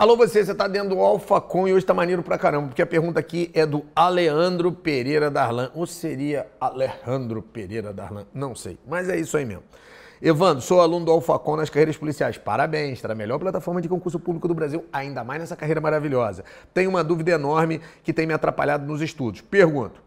Alô, você, você tá dentro do Alfacom e hoje tá maneiro pra caramba, porque a pergunta aqui é do Aleandro Pereira Darlan. Ou seria Alejandro Pereira Darlan? Não sei, mas é isso aí mesmo. Evandro, sou aluno do Alfacom nas carreiras policiais. Parabéns, está a melhor plataforma de concurso público do Brasil, ainda mais nessa carreira maravilhosa. Tenho uma dúvida enorme que tem me atrapalhado nos estudos. Pergunto.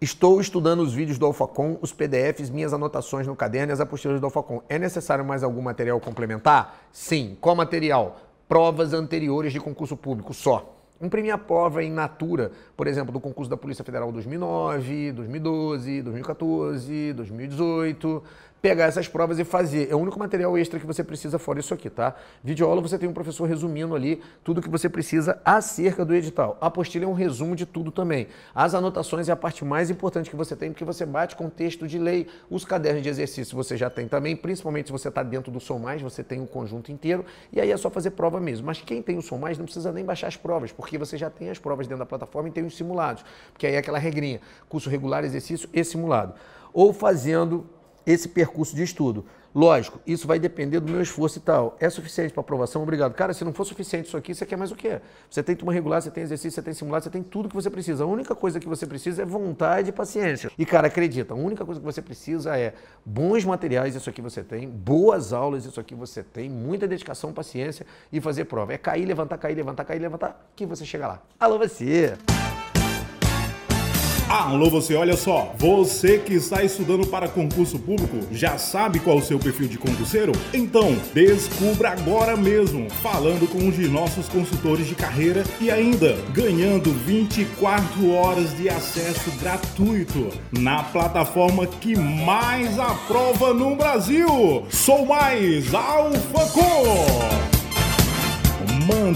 Estou estudando os vídeos do Alfacom, os PDFs, minhas anotações no caderno e as apostilas do Alfacom. É necessário mais algum material complementar? Sim. Qual material? Provas anteriores de concurso público só. Imprimir a prova em natura, por exemplo, do concurso da Polícia Federal 2009, 2012, 2014, 2018, pegar essas provas e fazer. É o único material extra que você precisa fora isso aqui, tá? Videoaula você tem um professor resumindo ali tudo que você precisa acerca do edital. A apostila é um resumo de tudo também. As anotações é a parte mais importante que você tem, porque você bate com texto de lei. Os cadernos de exercício você já tem também, principalmente se você está dentro do Som Mais, você tem o um conjunto inteiro, e aí é só fazer prova mesmo. Mas quem tem o Som Mais não precisa nem baixar as provas, porque você já tem as provas dentro da plataforma e tem os simulados, porque aí é aquela regrinha, curso regular, exercício e simulado. Ou fazendo esse percurso de estudo. Lógico, isso vai depender do meu esforço e tal. É suficiente para aprovação? Obrigado. Cara, se não for suficiente isso aqui, você quer mais o quê? Você tem turma regular, você tem exercício, você tem simulado, você tem tudo que você precisa. A única coisa que você precisa é vontade e paciência. E, cara, acredita, a única coisa que você precisa é bons materiais, isso aqui você tem, boas aulas, isso aqui você tem, muita dedicação, paciência e fazer prova. É cair, levantar, cair, levantar, cair, levantar, que você chega lá. Alô, você! Alô, você, olha só. Você que está estudando para concurso público, já sabe qual o seu perfil de concurseiro? Então, descubra agora mesmo, falando com um de nossos consultores de carreira e ainda ganhando 24 horas de acesso gratuito na plataforma que mais aprova no Brasil. Sou mais AlphaCom!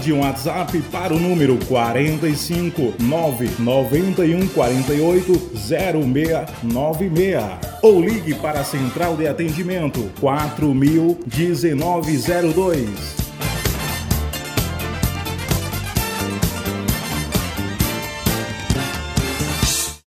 Mande um WhatsApp para o número 45 991 48 0696 ou ligue para a central de atendimento 4000 1902.